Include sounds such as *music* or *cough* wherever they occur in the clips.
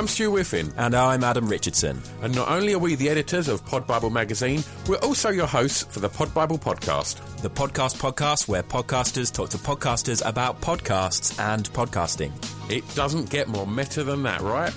I'm Stu Whiffin, And I'm Adam Richardson. and not only are we the editors of Pod Bible magazine, we're also your hosts for the Pod Bible podcast. The podcast podcast where podcasters talk to podcasters about podcasts and podcasting. It doesn't get more meta than that, right?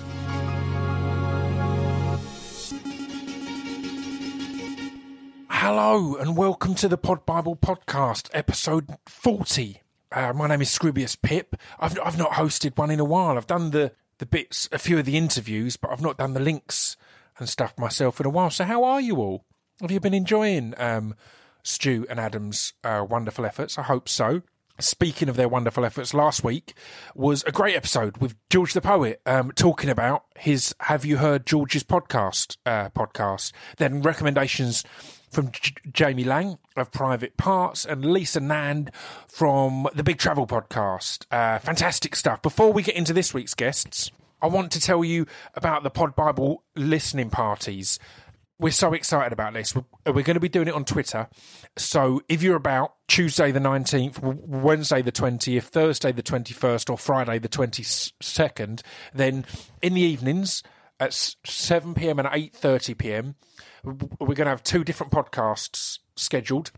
Hello and welcome to the Pod Bible Podcast, episode 40. Uh, my name is Scroobius Pip. I've, I've not hosted one in a while. I've done the, the bits, a few of the interviews, but I've not done the links and stuff myself in a while. So, how are you all? Have you been enjoying um, Stu and Adam's uh, wonderful efforts? I hope so. Speaking of their wonderful efforts, last week was a great episode with George the Poet um, talking about his Have You Heard George's podcast? Uh, podcast. Then recommendations from J- Jamie Laing of Private Parts and Lisa Nand from the Big Travel Podcast. Uh, fantastic stuff. Before we get into this week's guests, I want to tell you about the Pod Bible listening parties. We're so excited about this. We're, we're going to be doing it on Twitter. So if you're about Tuesday the 19th, Wednesday the 20th, Thursday the 21st, or Friday the 22nd, then in the evenings at 7 p.m. and 8:30 p.m., we're going to have two different podcasts scheduled,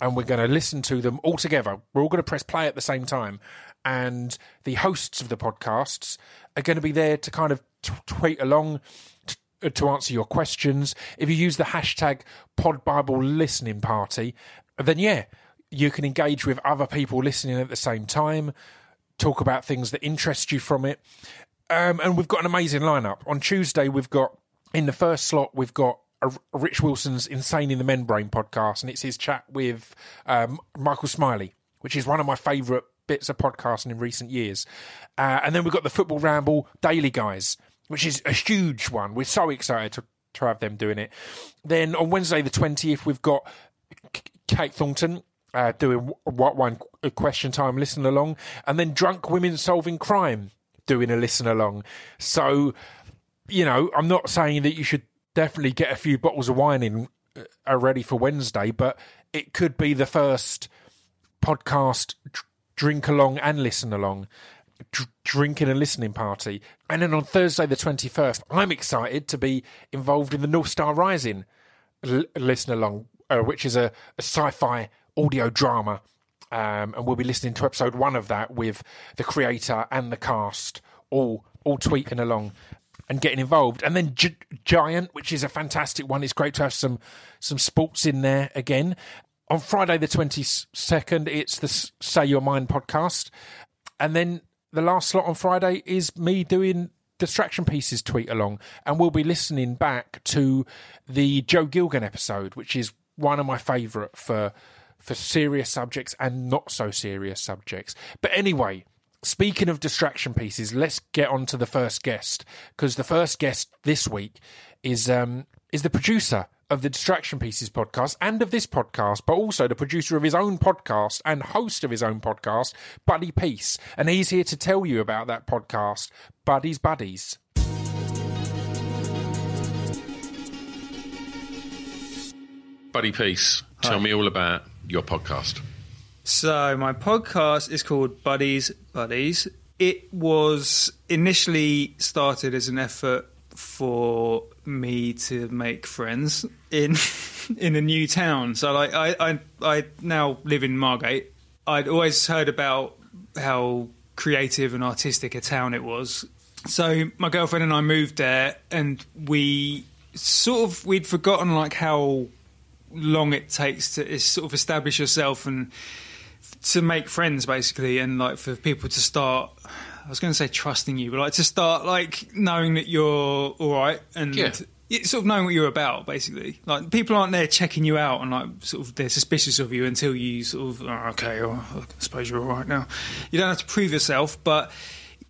and we're going to listen to them all together. We're all going to press play at the same time, and the hosts of the podcasts are going to be there to kind of t- tweet along t- to answer your questions. If you use the hashtag Pod Bible Listening Party, then yeah, you can engage with other people listening at the same time, talk about things that interest you from it. Um, and we've got an amazing lineup. On Tuesday, we've got in the first slot, we've got Rich Wilson's Insane in the Membrane podcast, and it's his chat with um, Michael Smiley, which is one of my favourite bits of podcasting in recent years. Uh, and then we've got the Football Ramble Daily Guys, which is a huge one. We're so excited to, to have them doing it. Then on Wednesday, the 20th, we've got Kate Thornton uh, doing what one question time listen along, and then drunk women solving crime doing a listen along. So, you know, I'm not saying that you should definitely get a few bottles of wine in uh, ready for Wednesday, but it could be the first podcast dr- drink along and listen along. Dr- drinking and listening party. And then on Thursday, the 21st, I'm excited to be involved in the North Star Rising l- listen along, uh, which is a, a sci fi audio drama. Um, and we'll be listening to episode one of that with the creator and the cast all all tweeting along and getting involved. And then Gi- Giant, which is a fantastic one. It's great to have some some sports in there again. On Friday the twenty second, it's the Say Your Mind podcast, and then the last slot on Friday is me doing distraction pieces tweet along, and we'll be listening back to the Joe Gilgun episode, which is one of my favourite for for serious subjects and not so serious subjects. But anyway, speaking of distraction pieces, let's get on to the first guest because the first guest this week is um, is the producer of the Distraction Pieces podcast and of this podcast, but also the producer of his own podcast and host of his own podcast, Buddy Peace. And he's here to tell you about that podcast, Buddies Buddies. Buddy Peace, tell me all about your podcast. So my podcast is called Buddies Buddies. It was initially started as an effort for me to make friends in *laughs* in a new town. So like I I, I now live in Margate. I'd always heard about how creative and artistic a town it was. So my girlfriend and I moved there and we sort of we'd forgotten like how long it takes to sort of establish yourself and to make friends basically and like for people to start I was going to say trusting you but like to start like knowing that you're all right and Yeah. sort of knowing what you're about basically. Like people aren't there checking you out and like sort of they're suspicious of you until you sort of oh, okay well, I suppose you're all right now. You don't have to prove yourself but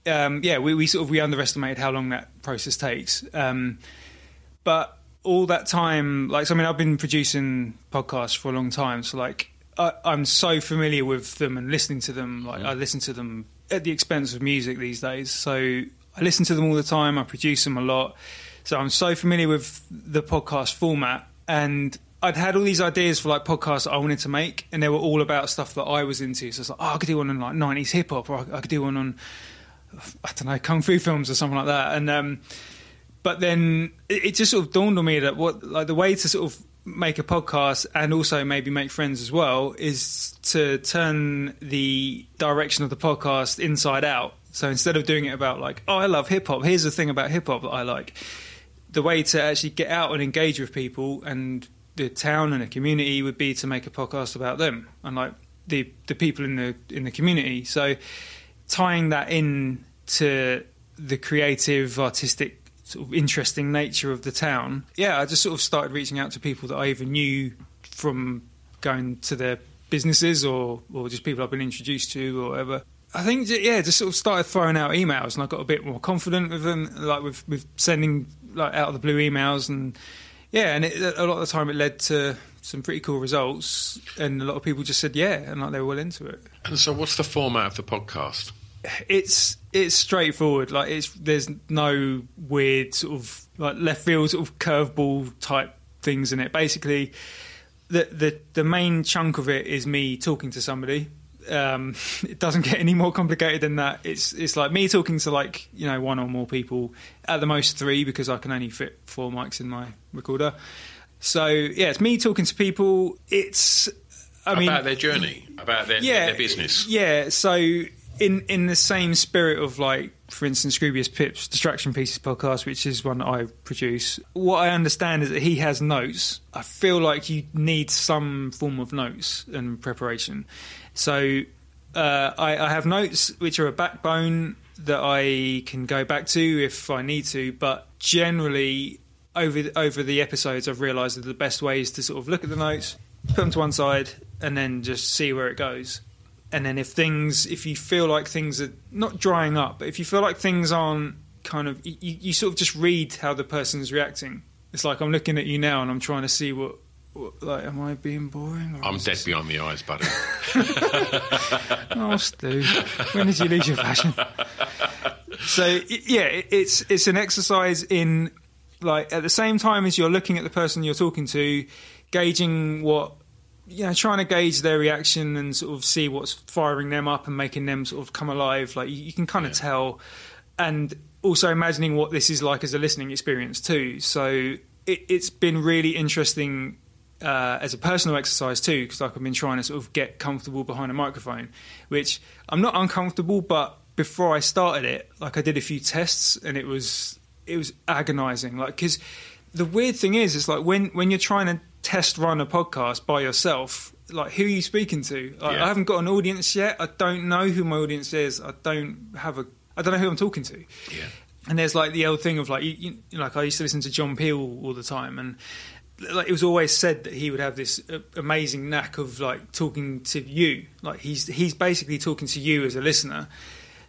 um, yeah we, we sort of we underestimated how long that process takes. Um, but all that time, like, so, I mean, I've been producing podcasts for a long time, so like, I, I'm so familiar with them and listening to them. Like, I listen to them at the expense of music these days. So I listen to them all the time. I produce them a lot. So I'm so familiar with the podcast format, and I'd had all these ideas for like podcasts I wanted to make, and they were all about stuff that I was into. So it's like, oh, I could do one on like '90s hip hop, or I, I could do one on I don't know kung fu films or something like that. And um, but then it, it just sort of dawned on me that what like the way to sort of make a podcast and also maybe make friends as well is to turn the direction of the podcast inside out. So instead of doing it about like, oh, I love hip hop. Here's the thing about hip hop that I like. The way to actually get out and engage with people and the town and the community would be to make a podcast about them and like the the people in the in the community. So tying that in to the creative, artistic, sort of interesting nature of the town. Yeah, I just sort of started reaching out to people that I either knew from going to their businesses or or just people I've been introduced to or whatever. I think yeah, just sort of started throwing out emails, and I got a bit more confident with them, like with with sending like out of the blue emails, and yeah, and it, a lot of the time it led to some pretty cool results, and a lot of people just said yeah, and like they were well into it. And so, what's the format of the podcast? It's it's straightforward. Like it's there's no weird sort of like left field sort of curveball type things in it. Basically, the the the main chunk of it is me talking to somebody. Um, *laughs* it doesn't get any more complicated than that. It's it's like me talking to like you know one or more people, at the most three because I can only fit four mics in my recorder. So yeah, it's me talking to people. It's I mean about their journey, about their, yeah, their business. Yeah, so in in the same spirit of like, for instance, Scroobius Pip's Distraction Pieces podcast, which is one I produce. What I understand is that he has notes. I feel like you need some form of notes and preparation. So uh, I, I have notes which are a backbone that I can go back to if I need to, but generally over over the episodes, I've realised that the best way is to sort of look at the notes, put them to one side, and then just see where it goes. And then if things, if you feel like things are not drying up, but if you feel like things aren't kind of, you, you sort of just read how the person's reacting. It's like I'm looking at you now and I'm trying to see what, like, am I being boring? Or I'm dead this- behind the eyes, buddy. *laughs* Oh, Stu, when did you lose your passion? So yeah, it's it's an exercise in like at the same time as you're looking at the person you're talking to, gauging what you know, trying to gauge their reaction and sort of see what's firing them up and making them sort of come alive. Like you, you can kind of tell, and also imagining what this is like as a listening experience too. So it, it's been really interesting uh, as a personal exercise too, because like I've been trying to sort of get comfortable behind a microphone, which I'm not uncomfortable, but before I started it, like I did a few tests and it was it was agonizing. Like because the weird thing is, it's like when when you're trying to test run a podcast by yourself. Like who are you speaking to? Like, Yeah. I haven't got an audience yet. I don't know who my audience is. I don't have a. I don't know who I'm talking to. yeah. And there's like the old thing of like, you, you, like I used to listen to John Peel all the time, and like it was always said that he would have this uh, amazing knack of like talking to you. Like he's he's basically talking to you as a listener.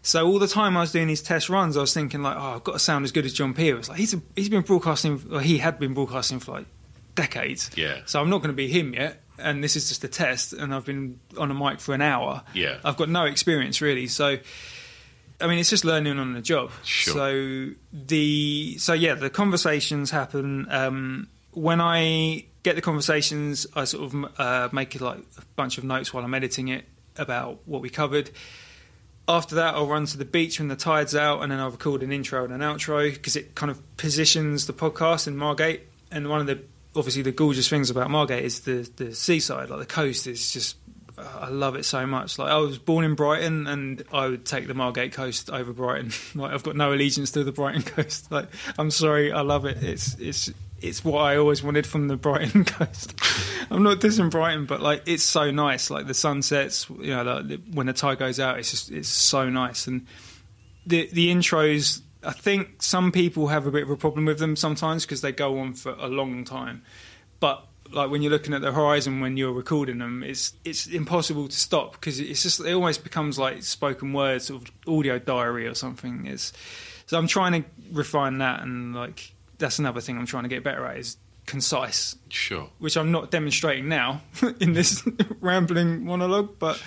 So all the time I was doing these test runs, I was thinking like, oh, I've got to sound as good as John Peel. It's like he's a, he's been broadcasting, or he had been broadcasting for like decades. Yeah. So I'm not going to be him yet. And this is just a test, and I've been on a mic for an hour. Yeah. I've got no experience really, so I mean, it's just learning on the job. Sure. So the so yeah, the conversations happen um, when I get the conversations. I sort of uh, make like a bunch of notes while I'm editing it about what we covered. After that, I'll run to the beach when the tide's out, and then I'll record an intro and an outro because it kind of positions the podcast in Margate. And one of the obviously the gorgeous things about Margate is the the seaside, like the coast is just I love it so much. Like I was born in Brighton, and I would take the Margate coast over Brighton. *laughs* Like I've got no allegiance to the Brighton *laughs* coast. Like I'm sorry, I love it. It's it's it's what I always wanted from the Brighton *laughs* coast. I'm not dissing Brighton, but like it's so nice. Like the sunsets, you know, like, when the tide goes out, it's just it's so nice. And the the intros, I think some people have a bit of a problem with them sometimes because they go on for a long time. But like when you're looking at the horizon when you're recording them, it's it's impossible to stop because it's just it almost becomes like spoken word sort of audio diary or something. It's so I'm trying to refine that and like that's another thing I'm trying to get better at is concise Sure. which I'm not demonstrating now *laughs* in this *laughs* rambling monologue, but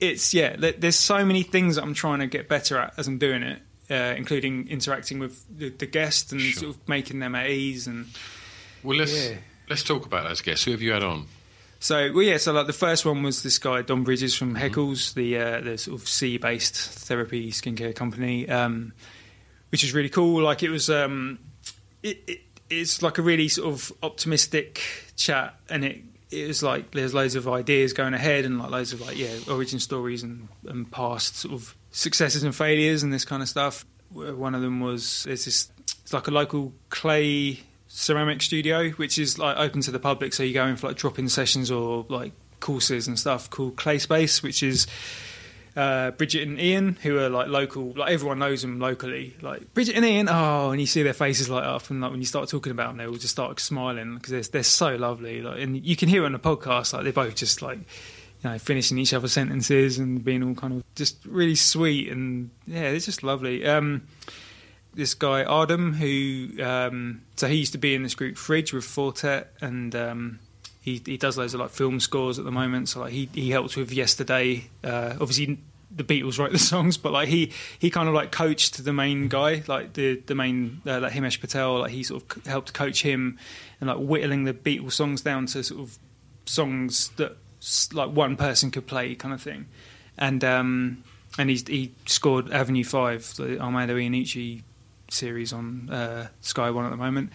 it's yeah. There's so many things that I'm trying to get better at as I'm doing it, uh, including interacting with the, the guests and Sure. sort of making them at ease. And Well, let's Yeah. let's talk about those guests. Who have you had on? So well, yeah. So like the first one was this guy Dom Bridges from Haeckels, the uh, the sort of sea based therapy skincare company, um, which is really cool. Like it was, um, it, it it's like a really sort of optimistic chat, and it it was like there's loads of ideas going ahead, and like loads of like yeah origin stories and and past sort of successes and failures and this kind of stuff. One of them was there's this it's like a local clay ceramic studio, which is like open to the public. So you go in for like drop in sessions or like courses and stuff called Clay Space, which is uh, Bridget and Ian, who are like local, like everyone knows them locally. Like Bridget and Ian, oh, and you see their faces light up, and like when you start talking about them, they will just start smiling because they're, they're so lovely. Like, and you can hear on the podcast, like they're both just like, you know, finishing each other's sentences and being all kind of just really sweet and yeah, it's just lovely. Um, this guy Adam, who um, so he used to be in this group Fridge with Four Tet, and um, he he does loads of like film scores at the moment. So like he he helped with Yesterday. Uh, obviously, the Beatles write the *laughs* songs, but like he he kind of like coached the main guy, like the the main uh, like Himesh Patel. Like he sort of helped coach him and like whittling the Beatles songs down to sort of songs that like one person could play, kind of thing. And um, and he's, he scored Avenue Five, the Armando Iannucci series on uh, Sky One at the moment.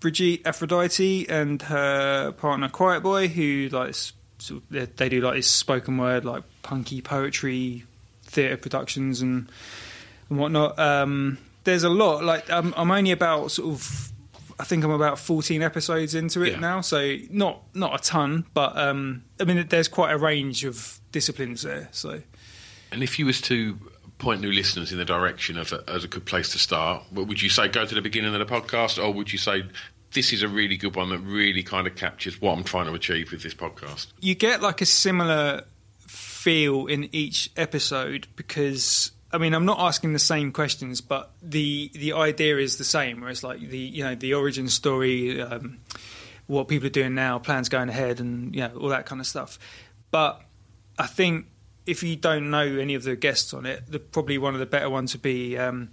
Brigitte Aphrodite and her partner Quiet Boy, who like sort of, they, they do like this spoken word, like punky poetry, theatre productions and and whatnot. Um, there's a lot. Like I'm, I'm only about sort of, I think I'm about 14 episodes into it Yeah. now, so not not a ton, but um, I mean there's quite a range of disciplines there. So And if you was to point new listeners in the direction of a, as a good place to start, would you say? Go to the beginning of the podcast, or would you say this is a really good one that really kind of captures what I'm trying to achieve with this podcast? you get like a similar feel in each episode because I mean I'm not asking the same questions, but the the idea is the same. Where it's like the you know the origin story, um, what people are doing now, plans going ahead, and you know all that kind of stuff. But I think if you don't know any of the guests on it, the, probably one of the better ones would be. Um,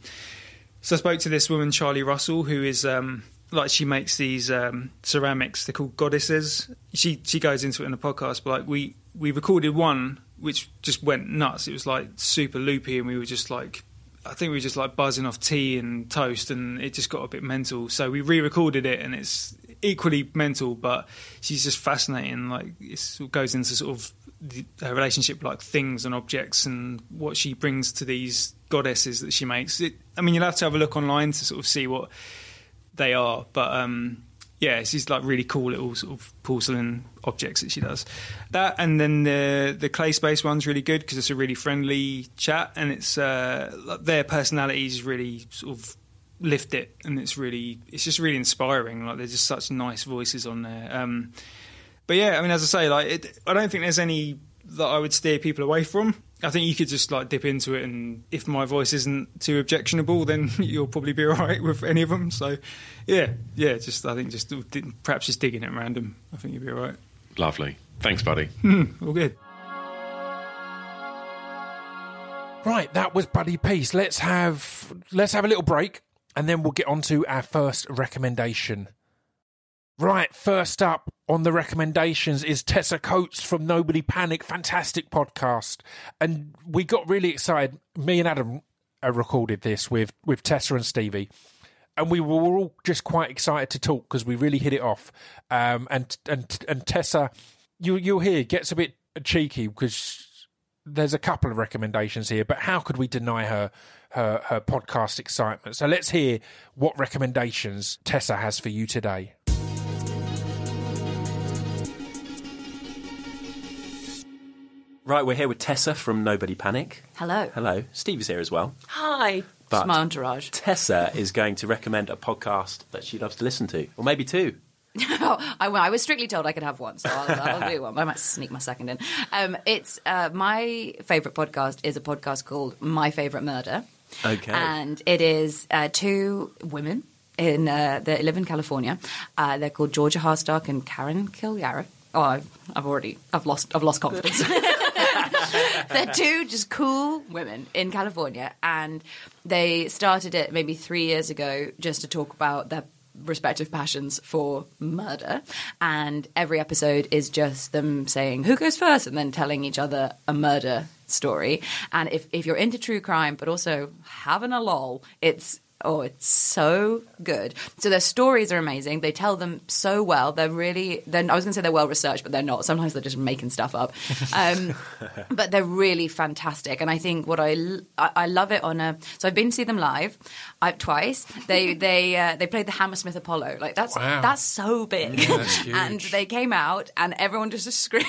so I spoke to this woman, Charlie Russell, who is um, like she makes these um, ceramics. They're called goddesses. She she goes into it in the podcast, but like we we recorded one which just went nuts. It was like super loopy, and we were just like. I think we were just like buzzing off tea and toast, and it just got a bit mental. So we re-recorded it, and it's equally mental. But she's just fascinating. Like it goes into sort of her relationship, like things and objects, and what she brings to these goddesses that she makes. It, I mean, you'll have to have a look online to sort of see what they are. But um, yeah, she's like really cool little sort of porcelain objects that she does. That and then the the clay space one's really good because it's a really friendly chat and it's uh, their personalities really sort of lift it and it's really it's just really inspiring. Like they're just such nice voices on there. Um, but yeah, I mean, as I say, like it, I don't think there's any that I would steer people away from. I think you could just like dip into it, and if my voice isn't too objectionable, then *laughs* you'll probably be *laughs* all right with any of them. So, yeah, yeah, just I think just perhaps just digging at random. I think you'll be all right. Lovely. Thanks, buddy. Hmm, all good. Right, that was Buddy Peace. Let's have let's have a little break, and then we'll get on to our first recommendation. Right, first up on the recommendations is Tessa Coates from Nobody Panic, fantastic podcast, and we got really excited. Me and Adam uh, recorded this with with Tessa and Stevie, and we were all just quite excited to talk because we really hit it off. Um, and and and Tessa, you you'll hear gets a bit cheeky because there's a couple of recommendations here, but how could we deny her her her podcast excitement? So let's hear what recommendations Tessa has for you today. Right, we're here with Tessa from Nobody Panic. Hello. Hello. Steve is here as well. Hi. But- it's my entourage. Tessa is going to recommend a podcast that she loves to listen to, or maybe two. *laughs* I, I was strictly told I could have one, so I'll, I'll do one. I might sneak my second in. Um, it's uh, my favourite podcast is a podcast called My Favourite Murder. Okay. And it is uh, two women in uh, that live in California. Uh, they're called Georgia Hardstark and Karen Kilgariff. Oh, I've, I've already I've lost I've lost confidence. *laughs* *laughs* they're two just cool women in California, and they started it maybe three years ago just to talk about their respective passions for murder, and every episode is just them saying who goes first, and then telling each other a murder story. And if if you're into true crime, but also having a lol, it's Oh, it's so good. So their stories are amazing. They tell them so well. They're really. They're, I was going to say they're well researched, but they're not. Sometimes they're just making stuff up. *laughs* Um, but they're really fantastic. And I think what I I love it on a. So I've been to see them live, I, twice. They *laughs* they uh, they played the Hammersmith Apollo. Like that's Wow. that's so big. Yeah, that's *laughs* and they came out, and everyone just screamed.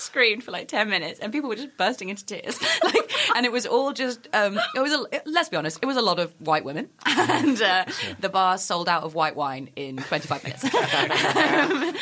Screamed for like ten minutes, and people were just bursting into tears. *laughs* Like, and it was all just. Um, it was. A, let's be honest. It was a lot of white women, *laughs* and uh, the bar sold out of white wine in twenty five minutes. *laughs* um,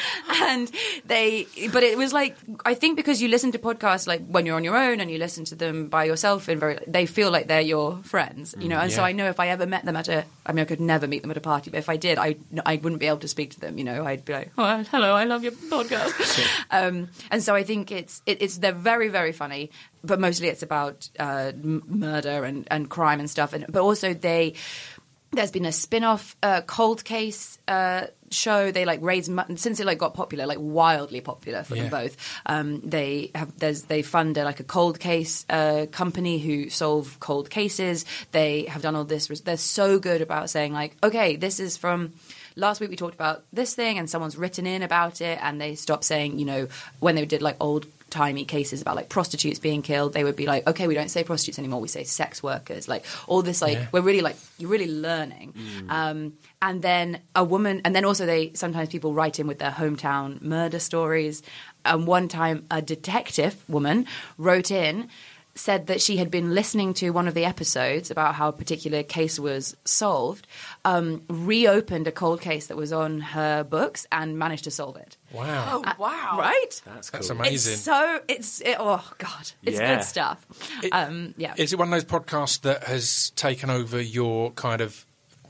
and they, but it was like I think because you listen to podcasts like when you're on your own and you listen to them by yourself, and very they feel like they're your friends, you know. And so. I know if I ever met them at a, I mean, I could never meet them at a party, but if I did, I I wouldn't be able to speak to them, you know. I'd be like, oh, hello, I love your podcast. um, and so I think it's it, it's they're very very funny, but mostly it's about uh, m- murder and, and crime and stuff, and but also they. There's been a spin-off uh, cold case uh, show. They like raise mo- since it like got popular, like wildly popular for Yeah. them both. Um, they have there's they fund uh, like a cold case uh, company who solve cold cases. They have done all this. They're so good about saying like, okay, this is from last week we talked about this thing and someone's written in about it and they stopped saying you know when they did like old timey cases about like prostitutes being killed they would be like okay we don't say prostitutes anymore we say sex workers. Like all this like Yeah. we're really like you're really learning. Um, and then a woman and then also they sometimes people write in with their hometown murder stories. And one time a detective woman wrote in said that she had been listening to one of the episodes about how a particular case was solved, um, reopened a cold case that was on her books and managed to solve it. Wow. Oh wow! Right? That's That's cool. amazing. It's so it's it, oh god, it's Yeah. good stuff. um, yeah, Is it one of those podcasts that has taken over your kind of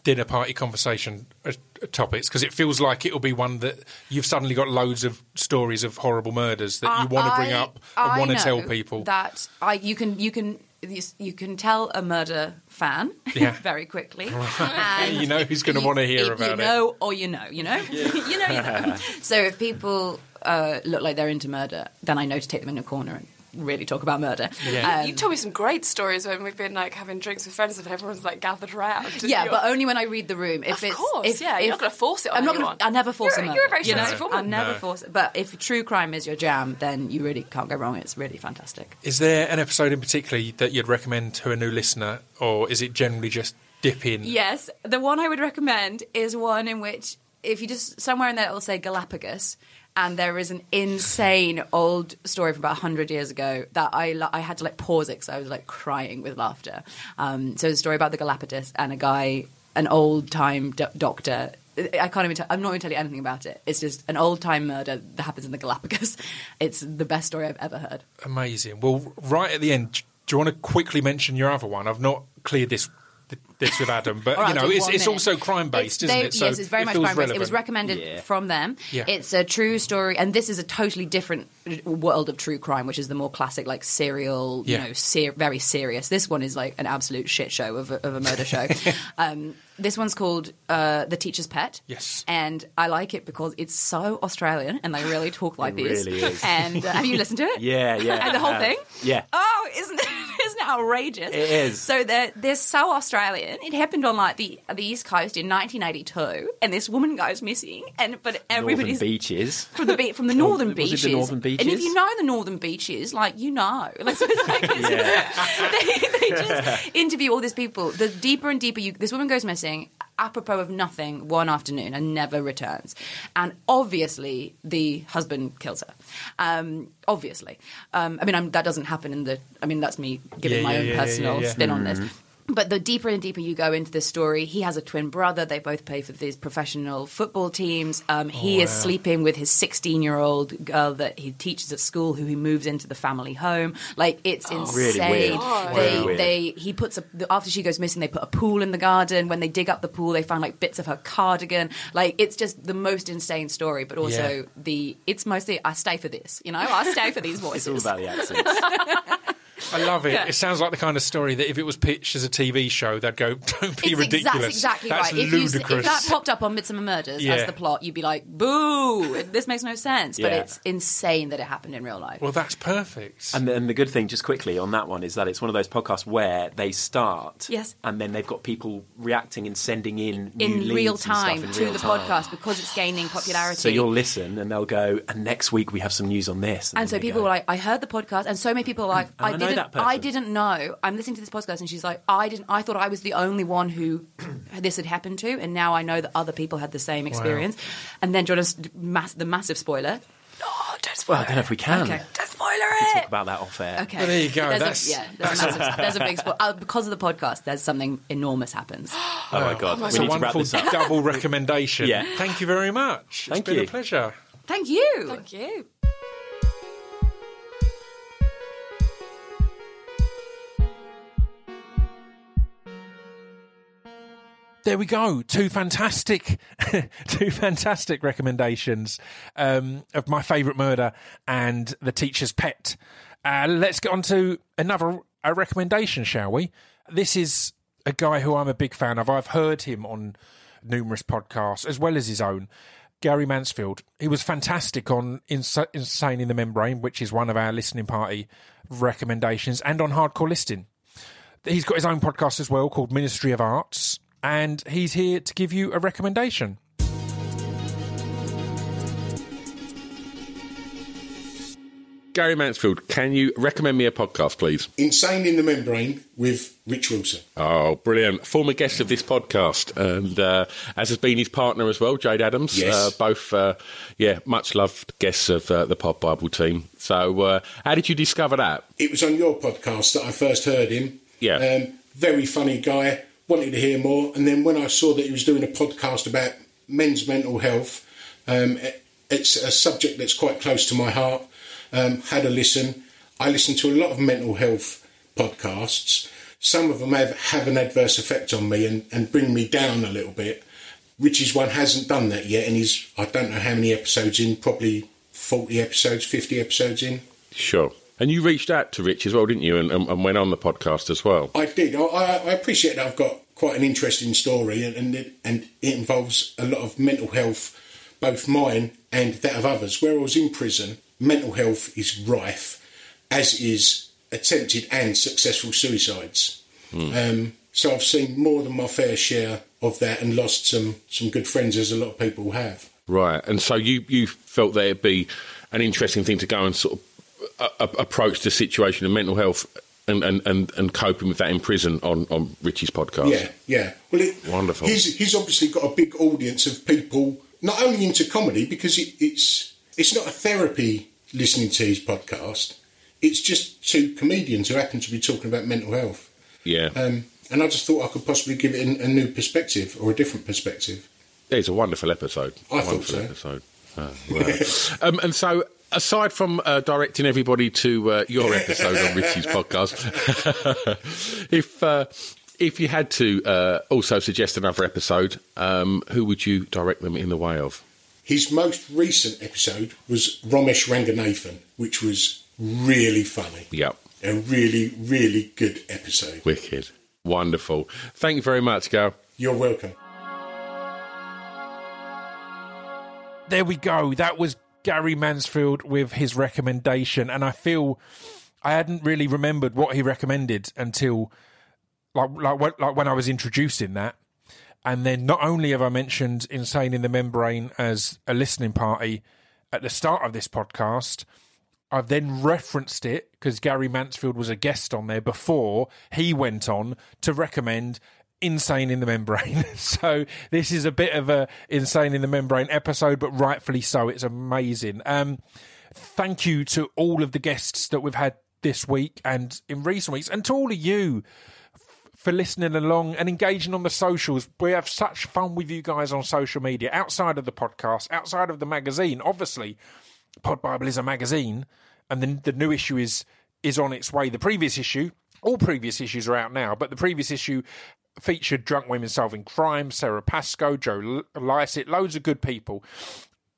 dinner party conversation uh, topics? Because it feels like it'll be one that you've suddenly got loads of stories of horrible murders that you want to bring I- up and I want to tell people. that I you can you can you, you can tell a murder fan Yeah. *laughs* very quickly. *laughs* And You know who's gonna wanna hear if about you it. know, or you know, you know, *laughs* you know, you know. So if people uh, look like they're into murder, then I know to take them in a corner and really talk about murder. Yeah. Um, you told me some great stories when we've been like having drinks with friends and everyone's like gathered around. yeah, but only when I read the room. If Of it's, course, if, yeah, you're if- not gonna force it on I'm not. Gonna, I never force You're- a murder. you're a very you know? sensitive woman. I never No. force it. But if true crime is your jam, then you really can't go wrong. It's really fantastic. Is there an episode in particular that you'd recommend to a new listener, or is it generally just dip in? Yes, the one I would recommend is one in which if you just somewhere in there it will say Galapagos. And there is an insane old story from about 100 years ago that I, I had to like pause it because I was like crying with laughter. Um, so it's a story about the Galapagos and a guy, an old time do- doctor. I can't even I'm not going to tell you anything about it. It's just an old time murder that happens in the Galapagos. *laughs* It's the best story I've ever heard. Amazing. Well, right at the end, do you want to quickly mention your other one? I've not cleared this this with Adam, but All right, you know, it's, it's also crime based, isn't they- it? So yes, it's very it much feels crime based. It was recommended Yeah. from them. Yeah. It's a true story, and this is a totally different world of true crime, which is the more classic, like serial, Yeah. you know, ser- very serious. This one is like an absolute shit show of a, of a murder show. *laughs* um, this one's called uh, The Teacher's Pet. Yes. And I like it because it's so Australian and they really talk like It this. really is. And uh, have you listened to it? *laughs* Yeah, yeah. And the whole I thing? Yeah. Oh, isn't it, *laughs* isn't it outrageous? It is. So they're, they're so Australian. It happened on like the the East Coast in 1982, and this woman goes missing, and but Northern everybody's beaches. from the be- from the *laughs* northern it the beaches. And if you know the northern beaches, like you know, *laughs* like, so like Yeah. *laughs* they, they just interview all these people. The deeper and deeper you, this woman goes missing, apropos of nothing, one afternoon and never returns. And obviously, the husband kills her. Um, obviously, um, I mean, I'm, that doesn't happen in the. I mean, that's me giving Yeah, my yeah, own yeah, personal spin on this. But the deeper and deeper you go into this story, he has a twin brother. They both play for these professional football teams. Um, he is wow. sleeping with his 16 year old girl that he teaches at school, who he moves into the family home. Like it's Really insane. weird. They. Weird. they, he puts a, after she goes missing, they put a pool in the garden. When they dig up the pool, they find like bits of her cardigan. Like it's just the most insane story. But also Yeah. the, it's mostly I stay for this. You know, I stay for these voices. *laughs* It's all about the accents. *laughs* I love it. Yeah. It sounds like the kind of story that if it was pitched as a TV show, they'd go, *laughs* "Don't be It's ridiculous." exact- exactly That's right. If, you, ludicrous. if that popped up on Midsomer Murders Yeah. as the plot, you'd be like, "Boo! This makes no sense." But Yeah. it's insane that it happened in real life. well, that's perfect. And then the good thing, just quickly on that one, is that it's one of those podcasts where they start, Yes. and then they've got people reacting and sending in new in leads real and stuff time in to real the time. podcast because it's gaining popularity. So you'll listen, and they'll go, and next week we have some news on this. And so people go, were like, I heard the podcast, and so many people were like, I, I know didn't, that person. I didn't know. I'm listening to this podcast, and she's like, I didn't. I thought I was the only one who *clears throat* this had happened to, and now I know that other people had the same experience. And then Jordan's mass, the massive spoiler. No, don't spoil Well, I don't know if we can. Okay, don't spoiler it. talk about that off air. Okay. Well, there you go. There's That's- a, yeah, there's a, massive, there's a big spoiler. Uh, because of the podcast, there's something enormous happens. *gasps* Oh my god, It's we a need to wrap wonderful this up. double recommendation. *laughs* Yeah. Thank you very much. Thank it's been you. a pleasure. Thank you. Thank you. There we go. Two fantastic, *laughs* two fantastic recommendations um, of my favourite murder and the teacher's pet. Uh, let's get on to another a recommendation, shall we? This is a guy who I'm a big fan of. I've heard him on numerous podcasts as well as his own. Gary Mansfield. He was fantastic on Ins- Insane in the Membrane, which is one of our listening party recommendations, and on Hardcore Listing. He's got his own podcast as well called Ministry of Arts, and he's here to give you a recommendation. Gary Mansfield, can you recommend me a podcast, please? Insane in the Membrane with Rich Wilson. Oh, brilliant. Former guest of this podcast, and uh, as has been his partner as well, Jade Adams. Yes. Uh, both, uh, yeah, much loved guests of uh, the Pod Bible team. So, uh, how did you discover that? It was on your podcast that I first heard him. Yeah. Um, very funny guy. Wanted to hear more. And then when I saw that he was doing a podcast about men's mental health, um, it- it's a subject that's quite close to my heart. Um, had a listen. I listen to a lot of mental health podcasts. Some of them have, have an adverse effect on me and, and bring me down a little bit. Richie's one hasn't done that yet, and he's, I don't know how many episodes in, probably 40 episodes, 50 episodes in. Sure. And you reached out to Rich as well, didn't you? And, and, and went on the podcast as well. I did. I, I appreciate that I've got quite an interesting story, and and it, and it involves a lot of mental health, both mine and that of others. Where I was in prison, mental health is rife, as is attempted and successful suicides. Um, so I've seen more than my fair share of that, and lost some some good friends, as a lot of people have. Right. And so you, you felt that it'd be an interesting thing to go and sort of a, a, approach the situation of mental health and, and, and, and coping with that in prison on, on Richie's podcast. Yeah, yeah. Well, it, Wonderful. He's he's obviously got a big audience of people, not only into comedy because it, it's it's not a therapy listening to his podcast. It's just two comedians who happen to be talking about mental health, Yeah. um, and I just thought I could possibly give it a, a new perspective or a different perspective. It's a wonderful episode. I thought wonderful so. episode. Oh, wow. *laughs* um, and so, aside from uh, directing everybody to uh, your episode on Richie's *laughs* podcast, *laughs* if uh, if you had to uh, also suggest another episode, um, who would you direct them in the way of? His most recent episode was Romesh Ranganathan, which was really funny. Yep. A really, really good episode. Wicked. Wonderful. Thank you very much, Gal. You're welcome. There we go. That was Gary Mansfield with his recommendation, and I feel I hadn't really remembered what he recommended until like like like when I was introducing that. And then not only have I mentioned Insane in the Membrane as a listening party at the start of this podcast, I've then referenced it because Gary Mansfield was a guest on there before he went on to recommend Insane in the Membrane. *laughs* so this is a bit of a Insane in the Membrane episode, but rightfully so. It's amazing. Um, thank you to all of the guests that we've had this week and in recent weeks, and to all of you for listening along and engaging on the socials. We have such fun with you guys on social media, outside of the podcast, outside of the magazine. Obviously, Pod Bible is a magazine, and then the new issue is is on its way. The previous issue, all previous issues are out now, but the previous issue featured drunk women solving crime, Sara Pascoe, Joe Lycett, loads of good people.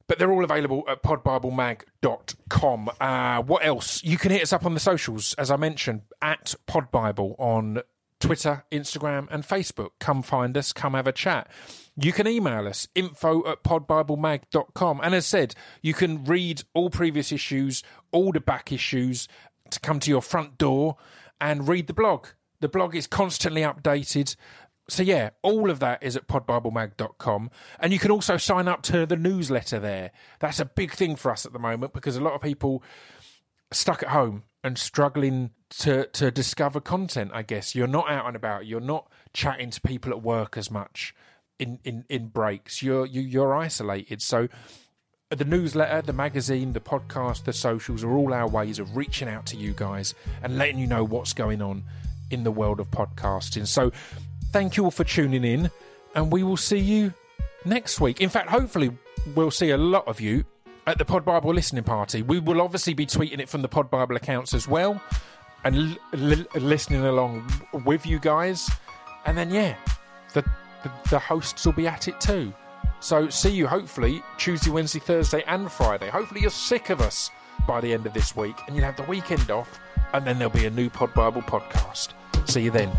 but they're all available at podbiblemag.com. Uh, what else? You can hit us up on the socials, as I mentioned, at Podbible on Twitter, Instagram, and Facebook. Come find us, come have a chat. You can email us, info at podbiblemag.com. And as said, you can read all previous issues, all the back issues, to come to your front door and read the blog. The blog is constantly updated. So, yeah, all of that is at podbiblemag.com. And you can also sign up to the newsletter there. That's a big thing for us at the moment because a lot of people are stuck at home and struggling to, to discover content, I guess. You're not out and about. You're not chatting to people at work as much in, in, in breaks. You're, you, you're isolated. So, the newsletter, the magazine, the podcast, the socials are all our ways of reaching out to you guys and letting you know what's going on in the world of podcasting. So, thank you all for tuning in, and we will see you next week. In fact, hopefully, we'll see a lot of you at the Pod Bible listening party. We will obviously be tweeting it from the Pod Bible accounts as well and l- l- listening along with you guys. And then, yeah, the, the, the hosts will be at it too. So, see you hopefully Tuesday, Wednesday, Thursday, and Friday. Hopefully, you're sick of us by the end of this week and you'll have the weekend off, and then there'll be a new Pod Bible podcast. See you then.